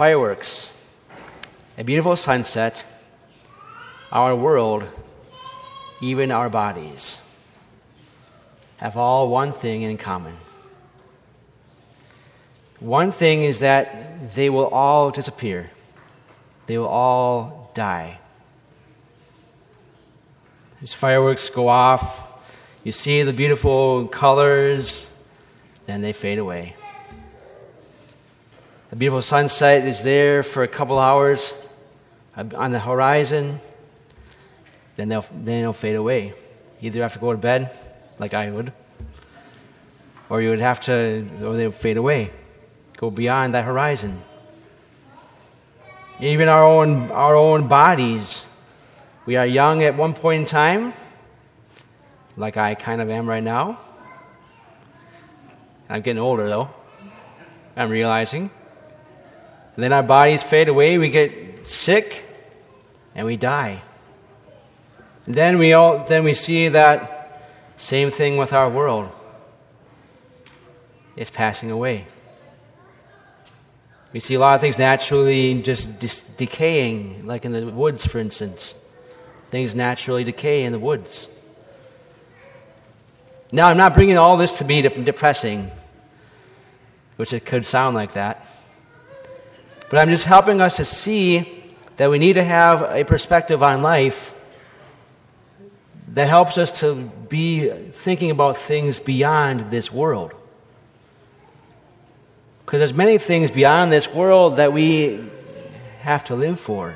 fireworks, a beautiful sunset, our world, even our bodies, have all one thing in common. One thing is that they will all disappear, they will all die. As fireworks go off, you see the beautiful colors, then they fade away. The beautiful sunset is there for a couple hours on the horizon, then they'll, then they'll fade away. Either have to go to bed, like I would, or you would have to, or they'll fade away, go beyond that horizon. Even our own, our own bodies, we are young at one point in time, like I kind of am right now. I'm getting older though. I'm realizing. And then our bodies fade away, we get sick, and we die. And then we all then we see that same thing with our world. It's passing away. We see a lot of things naturally just decaying, like in the woods, for instance. Things naturally decay in the woods. Now, I'm not bringing all this to be de- depressing, which it could sound like that. But I'm just helping us to see that we need to have a perspective on life that helps us to be thinking about things beyond this world. Because there's many things beyond this world that we have to live for.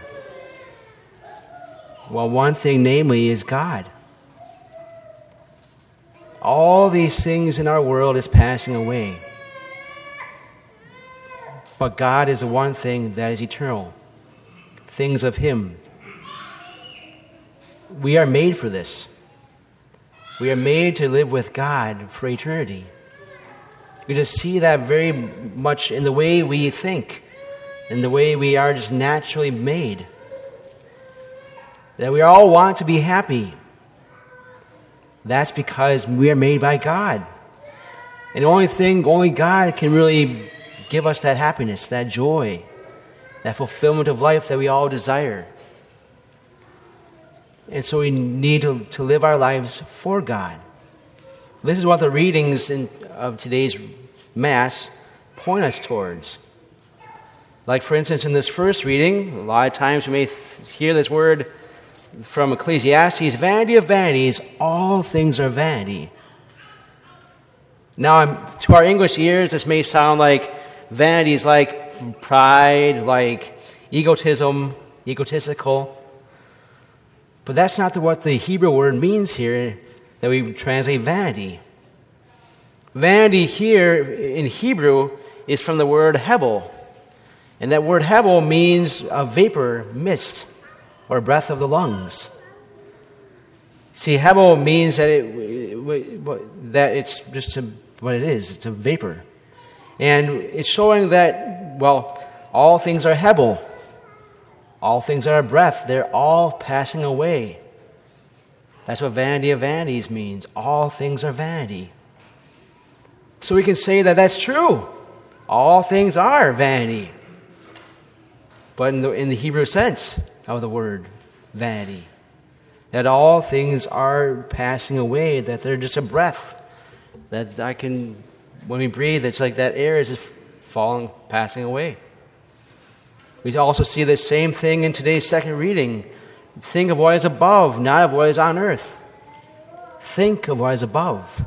Well, one thing, namely, is God. All these things in our world is passing away. But God is the one thing that is eternal. Things of Him. We are made for this. We are made to live with God for eternity. We just see that very much in the way we think, in the way we are just naturally made. That we all want to be happy. That's because we are made by God. And the only thing, only God can really give us that happiness, that joy, that fulfillment of life that we all desire. And so we need to, to live our lives for God. This is what the readings in, of today's Mass point us towards. Like, for instance, in this first reading, a lot of times we may hear this word from Ecclesiastes vanity of vanities, all things are vanity. Now, to our English ears, this may sound like vanities like pride, like egotism, egotistical. But that's not what the Hebrew word means here that we translate vanity. Vanity here in Hebrew is from the word hebel. And that word hebel means a vapor, mist, or breath of the lungs. See, hebel means that, it, that it's just a, what it is. It's a vapor. And it's showing that, well, all things are hebel. All things are a breath. They're all passing away. That's what vanity of vanities means. All things are vanity. So we can say that that's true. All things are vanity. But in the, in the Hebrew sense of the word vanity, that all things are passing away, that they're just a breath, that I can, when we breathe, it's like that air is just falling, passing away. We also see the same thing in today's second reading. Think of what is above, not of what is on earth. Think of what is above,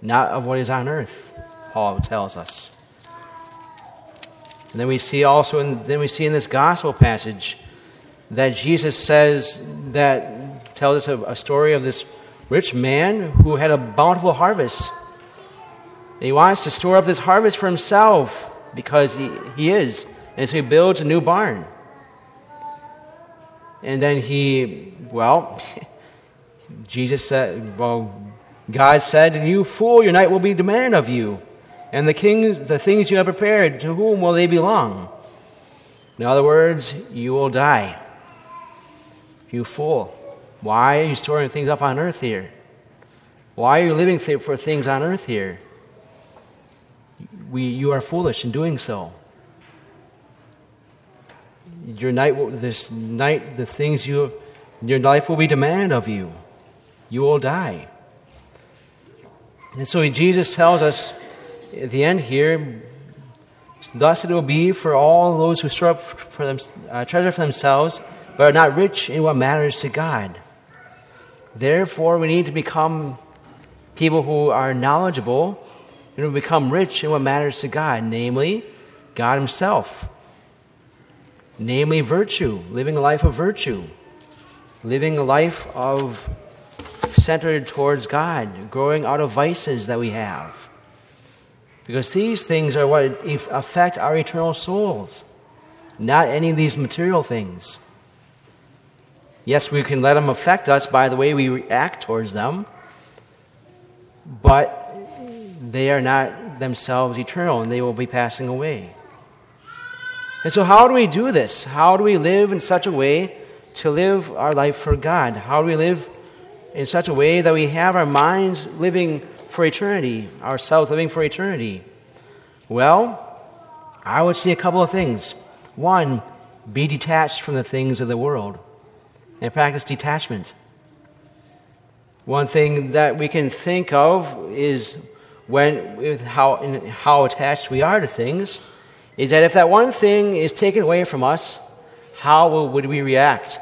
not of what is on earth, Paul tells us. And then we see also, in, then we see in this gospel passage that Jesus says that tells us a, a story of this rich man who had a bountiful harvest. He wants to store up this harvest for himself because he, he is. And so he builds a new barn. And then he, well, Jesus said, well, God said, You fool, your night will be demanded of you. And the kings, the things you have prepared, to whom will they belong? In other words, you will die. You fool. Why are you storing things up on earth here? Why are you living for things on earth here? We, you are foolish in doing so. your night, this night, the things you, your life will be demanded of you. You will die. And so Jesus tells us at the end here, thus it will be for all those who store up for them, uh, treasure for themselves, but are not rich in what matters to God. Therefore, we need to become people who are knowledgeable and become rich in what matters to God, namely, God Himself. Namely, virtue, living a life of virtue, living a life of centered towards God, growing out of vices that we have. Because these things are what affect our eternal souls, not any of these material things. Yes, we can let them affect us by the way we react towards them, but they are not themselves eternal and they will be passing away. And so, how do we do this? How do we live in such a way to live our life for God? How do we live in such a way that we have our minds living for eternity, ourselves living for eternity? Well, I would see a couple of things. One, be detached from the things of the world and practice detachment. One thing that we can think of is when with how how attached we are to things is that if that one thing is taken away from us, how will, would we react?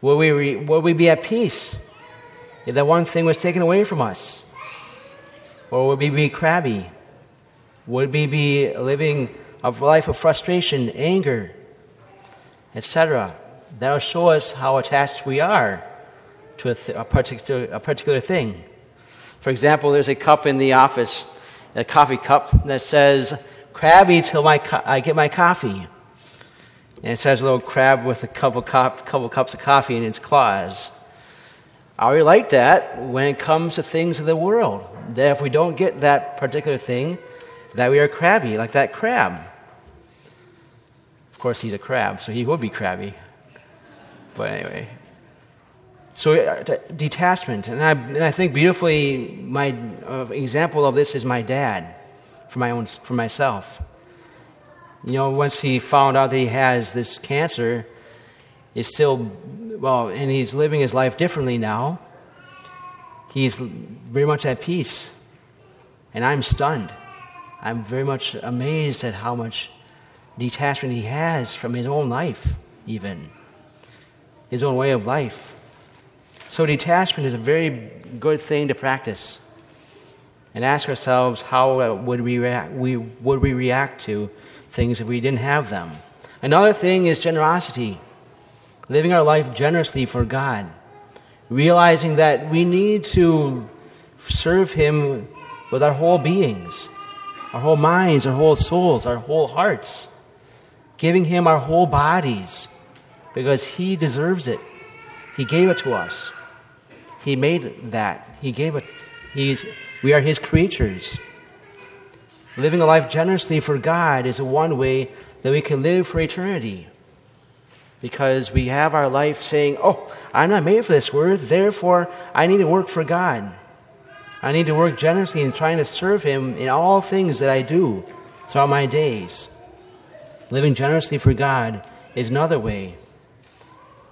Will we, re, will we be at peace if that one thing was taken away from us? Or would we be crabby? Would we be living a life of frustration, anger, etc.? That'll show us how attached we are to a, th- a, particular, a particular thing. For example, there's a cup in the office, a coffee cup that says, crabby till my co- I get my coffee. And it says a little crab with a couple, cup, couple cups of coffee in its claws. Are we like that when it comes to things of the world? That if we don't get that particular thing, that we are crabby, like that crab. Of course, he's a crab, so he would be crabby. But anyway. So, uh, detachment. And I, and I think beautifully, my uh, example of this is my dad, for, my own, for myself. You know, once he found out that he has this cancer, is still, well, and he's living his life differently now. He's very much at peace. And I'm stunned. I'm very much amazed at how much detachment he has from his own life, even his own way of life. So, detachment is a very good thing to practice and ask ourselves how uh, would we react, we, would we react to things if we didn't have them. Another thing is generosity, living our life generously for God, realizing that we need to serve Him with our whole beings, our whole minds, our whole souls, our whole hearts, giving Him our whole bodies because He deserves it. He gave it to us. He made that. He gave it. He's, we are His creatures. Living a life generously for God is one way that we can live for eternity. Because we have our life saying, Oh, I'm not made for this work, therefore I need to work for God. I need to work generously in trying to serve Him in all things that I do throughout my days. Living generously for God is another way.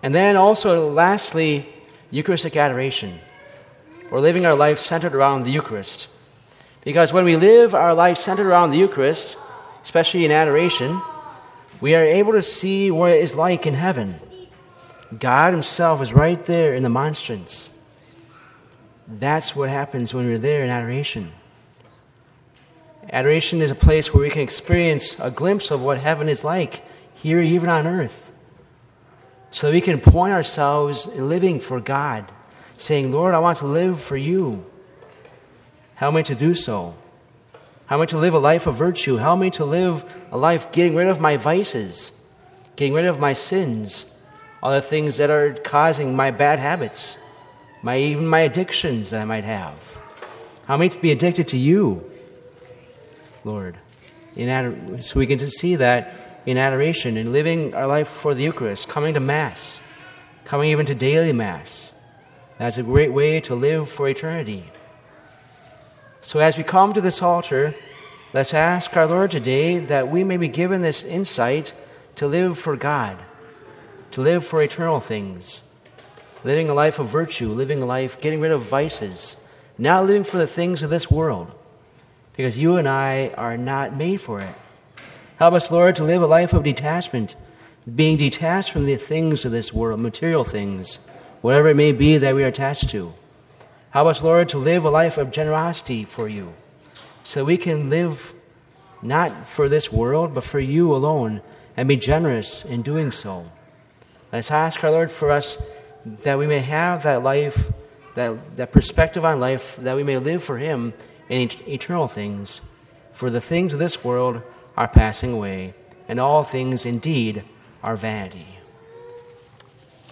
And then also, lastly, Eucharistic adoration, or living our life centered around the Eucharist. Because when we live our life centered around the Eucharist, especially in adoration, we are able to see what it is like in heaven. God Himself is right there in the monstrance. That's what happens when we're there in adoration. Adoration is a place where we can experience a glimpse of what heaven is like here, even on earth so we can point ourselves living for God, saying, Lord, I want to live for you. Help me to do so. Help me to live a life of virtue. Help me to live a life getting rid of my vices, getting rid of my sins, all the things that are causing my bad habits, my, even my addictions that I might have. Help me to be addicted to you, Lord. So we can just see that in adoration and living our life for the Eucharist, coming to Mass, coming even to daily Mass. That's a great way to live for eternity. So as we come to this altar, let's ask our Lord today that we may be given this insight to live for God, to live for eternal things, living a life of virtue, living a life, getting rid of vices, not living for the things of this world, because you and I are not made for it. Help us, Lord, to live a life of detachment, being detached from the things of this world, material things, whatever it may be that we are attached to. Help us, Lord, to live a life of generosity for you, so we can live not for this world, but for you alone, and be generous in doing so. Let's ask our Lord for us that we may have that life, that, that perspective on life, that we may live for Him in eternal things. For the things of this world are passing away, and all things indeed are vanity.